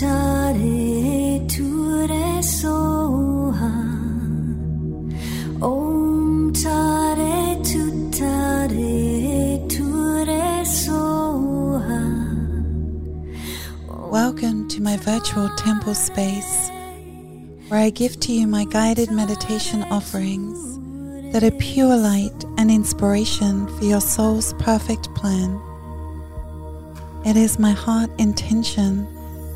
Tare Ture Soha Om Tare Tu Tare Ture Soha Welcome to my virtual temple space where I give to you my guided meditation offerings that are pure light and inspiration for your soul's perfect plan. It is my heart intention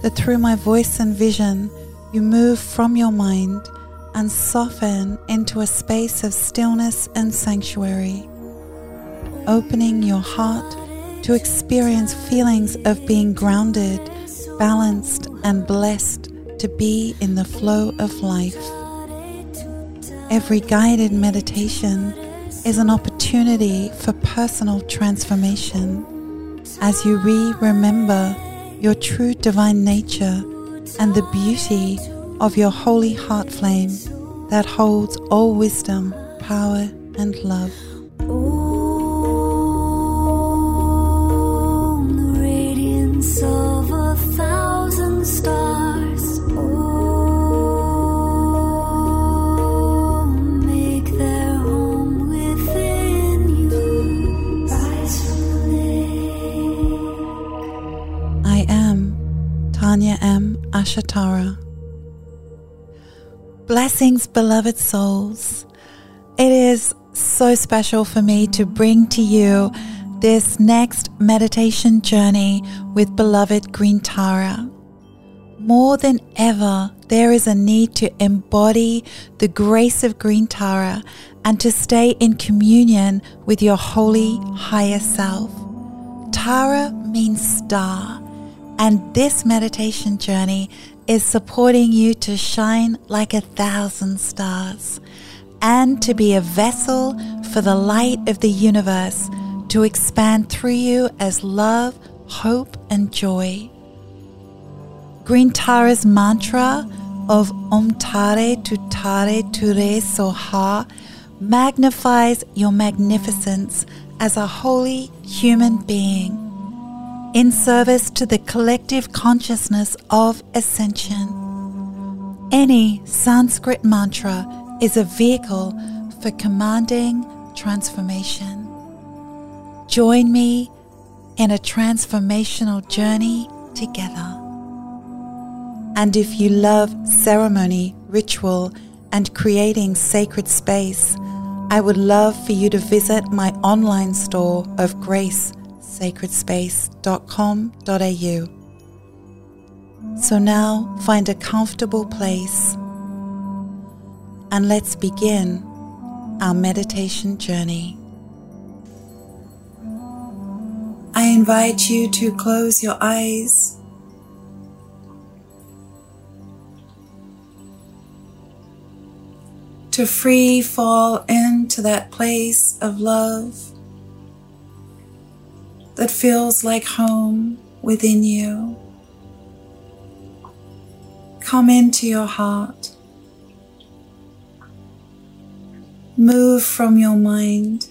that through my voice and vision, you move from your mind and soften into a space of stillness and sanctuary, opening your heart to experience feelings of being grounded, balanced, and blessed to be in the flow of life. Every guided meditation is an opportunity for personal transformation as you re remember your true divine nature and the beauty of your holy heart flame that holds all wisdom, power, and love. M. Ashatara. Blessings, beloved souls. It is so special for me to bring to you this next meditation journey with beloved Green Tara. More than ever, there is a need to embody the grace of Green Tara and to stay in communion with your holy higher self. Tara means star, and this meditation journey is supporting you to shine like a thousand stars and to be a vessel for the light of the universe to expand through you as love, hope, and joy. Green Tara's mantra of Om Tare Tu Tare Ture Soha magnifies your magnificence as a holy human being in service to the collective consciousness of ascension. Any Sanskrit mantra is a vehicle for commanding transformation. Join me in a transformational journey together. And if you love ceremony, ritual, and creating sacred space, I would love for you to visit my online store of grace, sacredspace.com.au. So now find a comfortable place and let's begin our meditation journey. I invite you to close your eyes. To free fall into that place of love that feels like home within you. Come into your heart. Move from your mind.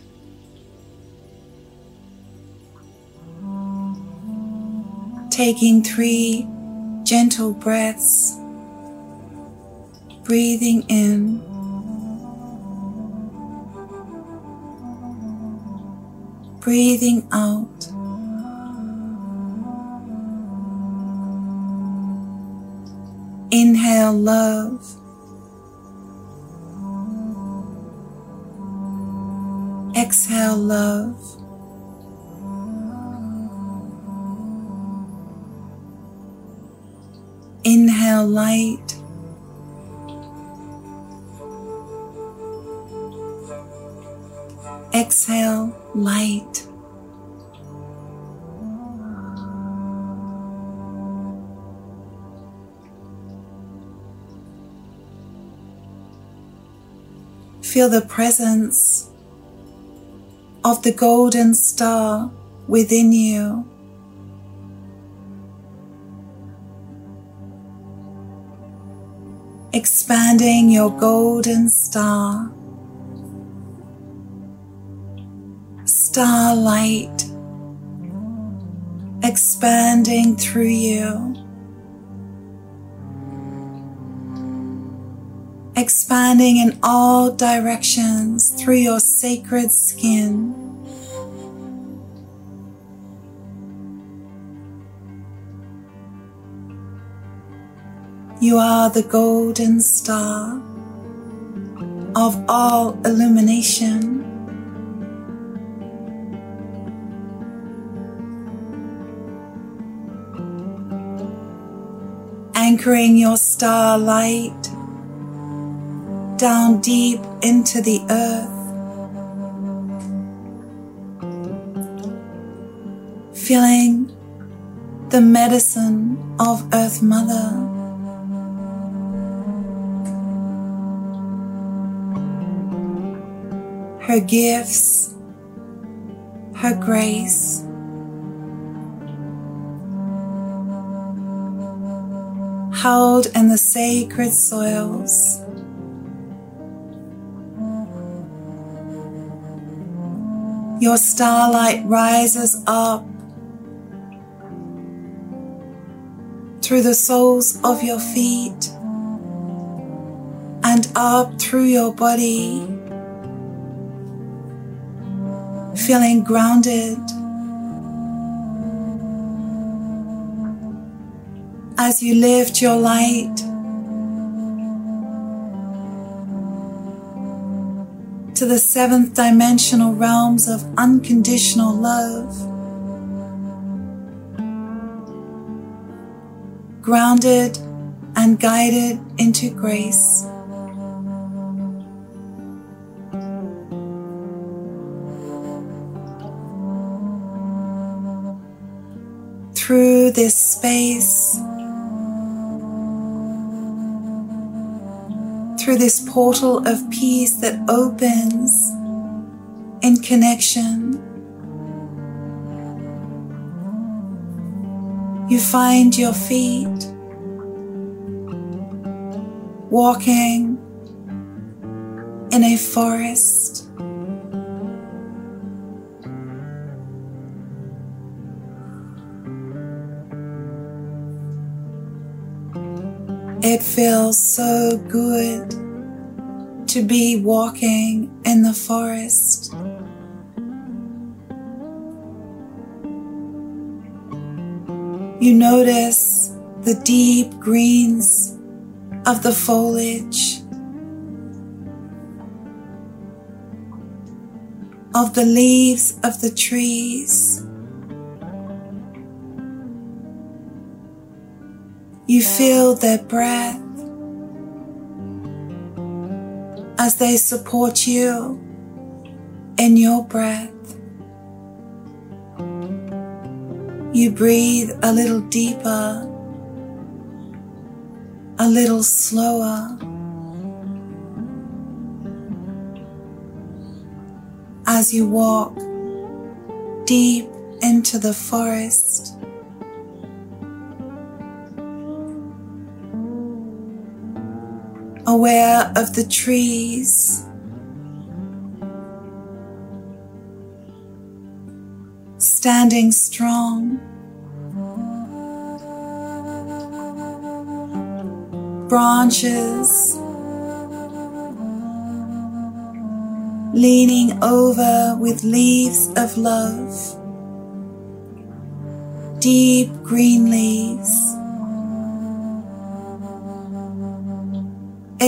Taking three gentle breaths, breathing in. Breathing out. Inhale love. Exhale love. Inhale light. Exhale light. Feel the presence of the golden star within you. Expanding your golden star. Starlight expanding through you, expanding in all directions through your sacred skin. You are the golden star of all illumination. Anchoring your starlight down deep into the earth. Feeling the medicine of Earth Mother. Her gifts, her grace. Held in the sacred soils Your starlight rises up through the soles of your feet and up through your body, feeling grounded as you lift your light the seventh dimensional realms of unconditional love. Grounded and guided into grace. Through this space, through this portal of peace that opens in connection. You find your feet walking in a forest. It feels so good to be walking in the forest. You notice the deep greens of the foliage, of the leaves of the trees. You feel their breath as they support you in your breath. You breathe a little deeper, a little slower. As you walk deep into the forest. Aware of the trees. Standing strong. Branches leaning over with leaves of love, deep green leaves.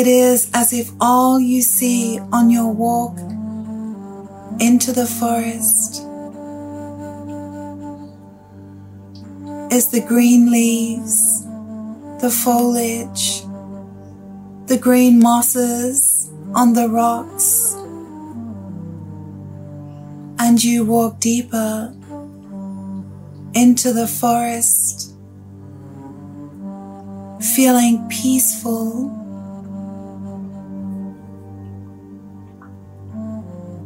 It is as if all you see on your walk into the forest is the green leaves, the foliage, the green mosses on the rocks, and you walk deeper into the forest, feeling peaceful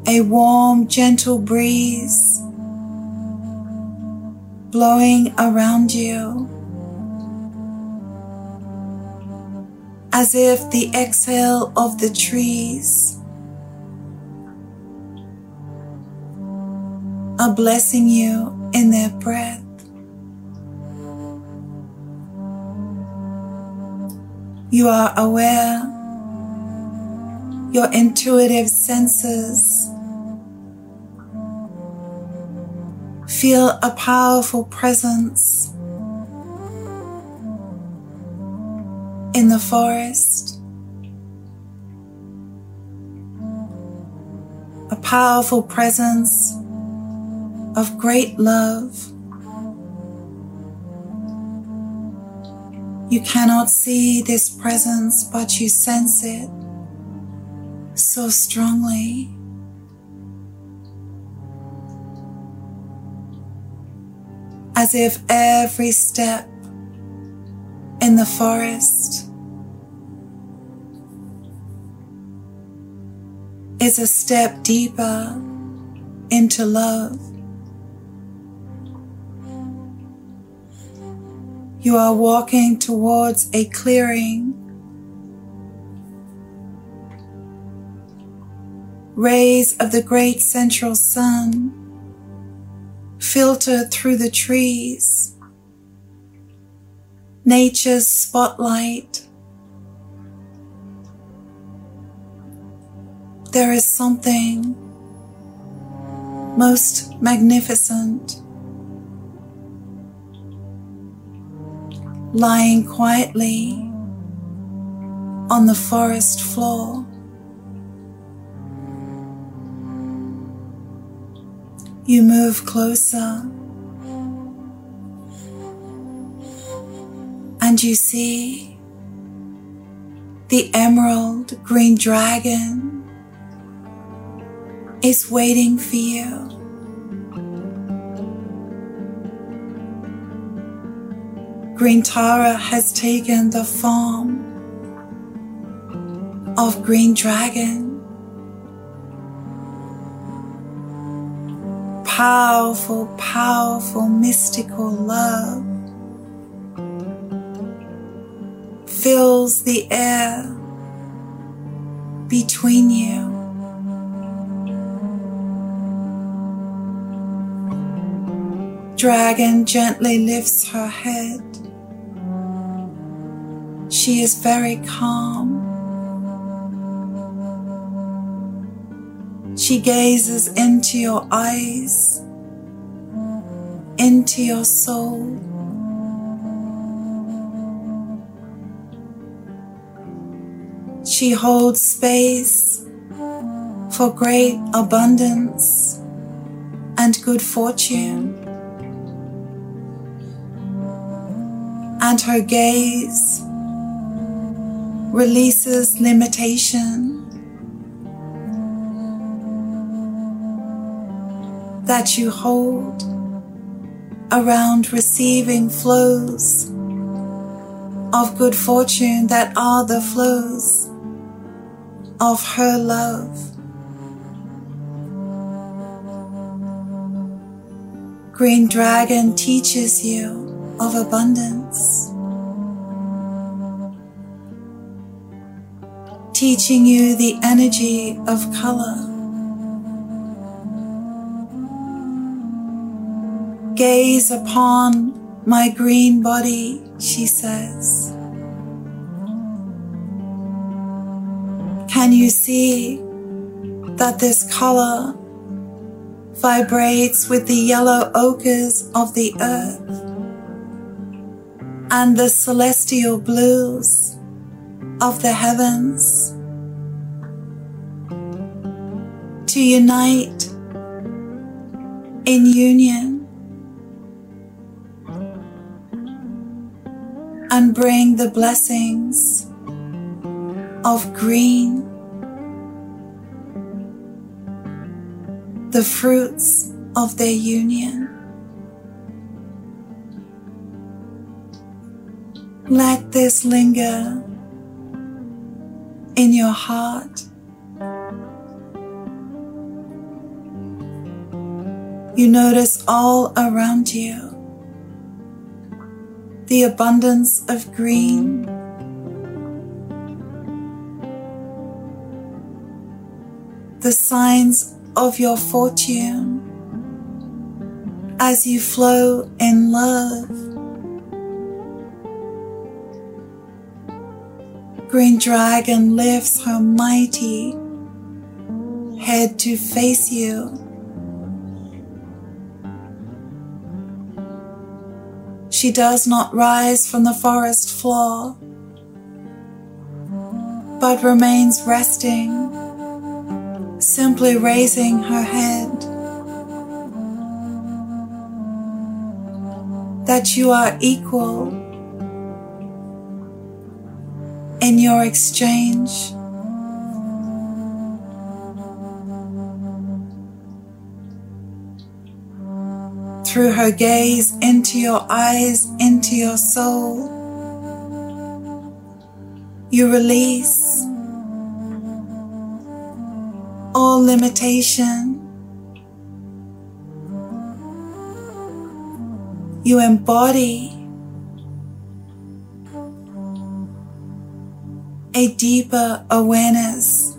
a warm, gentle breeze blowing around you as if the exhale of the trees are blessing you in their breath. You are aware your intuitive senses. Feel a powerful presence in the forest. A powerful presence of great love. You cannot see this presence, but you sense it so strongly. As if every step in the forest is a step deeper into love. You are walking towards a clearing. Rays of the great central sun filter through the trees. Nature's spotlight. There is something most magnificent lying quietly on the forest floor. You move closer and you see the emerald green dragon is waiting for you. Green Tara has taken the form of Green Dragon. Powerful, powerful, mystical love fills the air between you. Dragon gently lifts her head she is very calm. She gazes into your eyes, into your soul. She holds space for great abundance and good fortune. And her gaze releases limitation. That you hold around receiving flows of good fortune that are the flows of her love. Green Dragon teaches you of abundance. teaching you the energy of color. Gaze upon my green body, she says. Can you see that this color vibrates with the yellow ochres of the earth and the celestial blues of the heavens to unite in union and bring the blessings of green, the fruits of their union. Let this linger in your heart. You notice all around you the abundance of green. The signs of your fortune as you flow in love. Green Dragon lifts her mighty head to face you. She does not rise from the forest floor, but remains resting, simply raising her head. That you are equal in your exchange. Through her gaze into your eyes, into your soul. You release all limitation. You embody a deeper awareness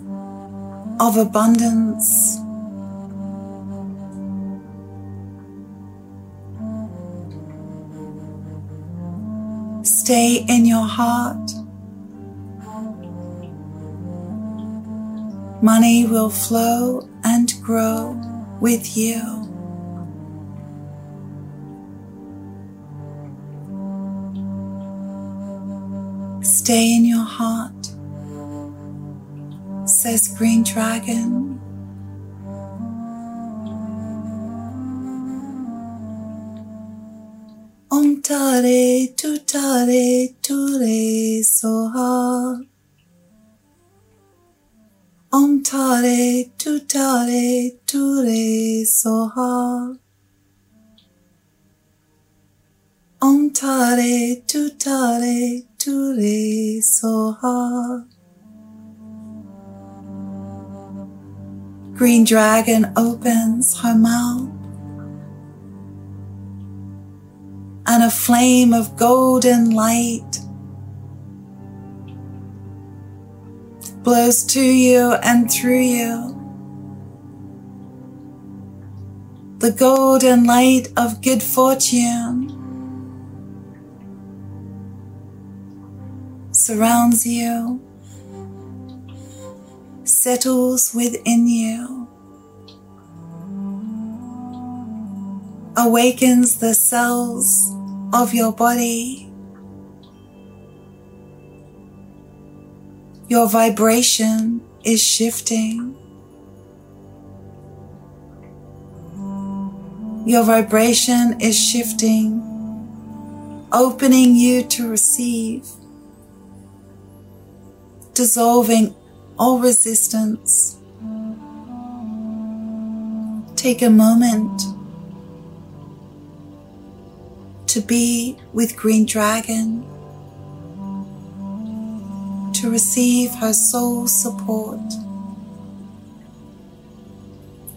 of abundance. Stay in your heart. Money will flow and grow with you. Stay in your heart, says Green Dragon. Om Tare Tu Tare Tu Re Soha. Om Tare Tu Tare Tu Re Soha. Om Tare Tu Tare Tu Re Soha. Green Dragon opens her mouth. And a flame of golden light blows to you and through you. The golden light of good fortune surrounds you, settles within you. awakens the cells of your body. Your vibration is shifting. Your vibration is shifting, opening you to receive, dissolving all resistance. Take a moment to be with Green Dragon, to receive her soul support,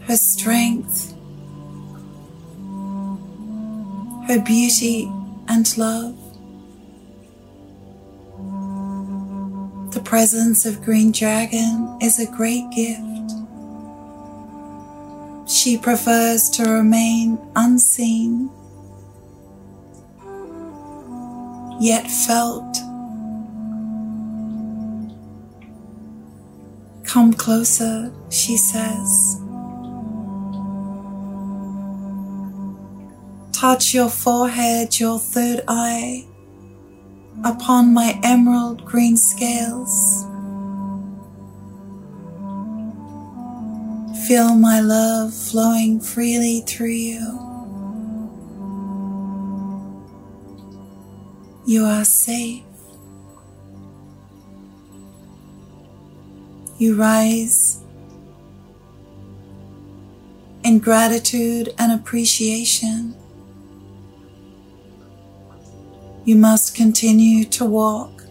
her strength, her beauty and love. The presence of Green Dragon is a great gift. She prefers to remain unseen yet felt. Come closer, she says. Touch your forehead, your third eye, upon my emerald green scales. Feel my love flowing freely through you. You are safe. You rise in gratitude and appreciation. You must continue to walk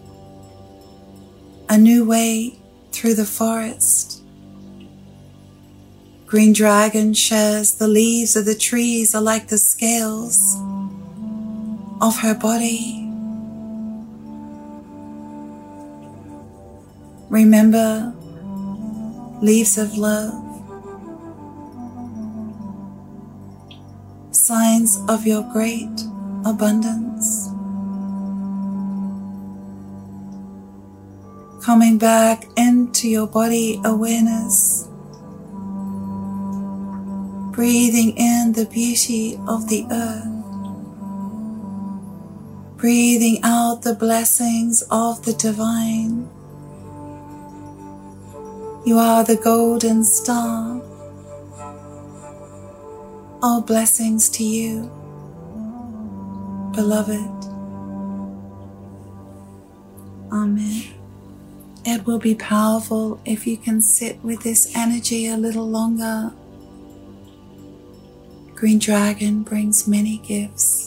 a new way through the forest. Green Dragon shares the leaves of the trees are like the scales of her body. Remember leaves of love, signs of your great abundance. Coming back into your body awareness, breathing in the beauty of the earth, breathing out the blessings of the divine. You are the golden star. All blessings to you, beloved. Amen. It will be powerful if you can sit with this energy a little longer. Green Dragon brings many gifts.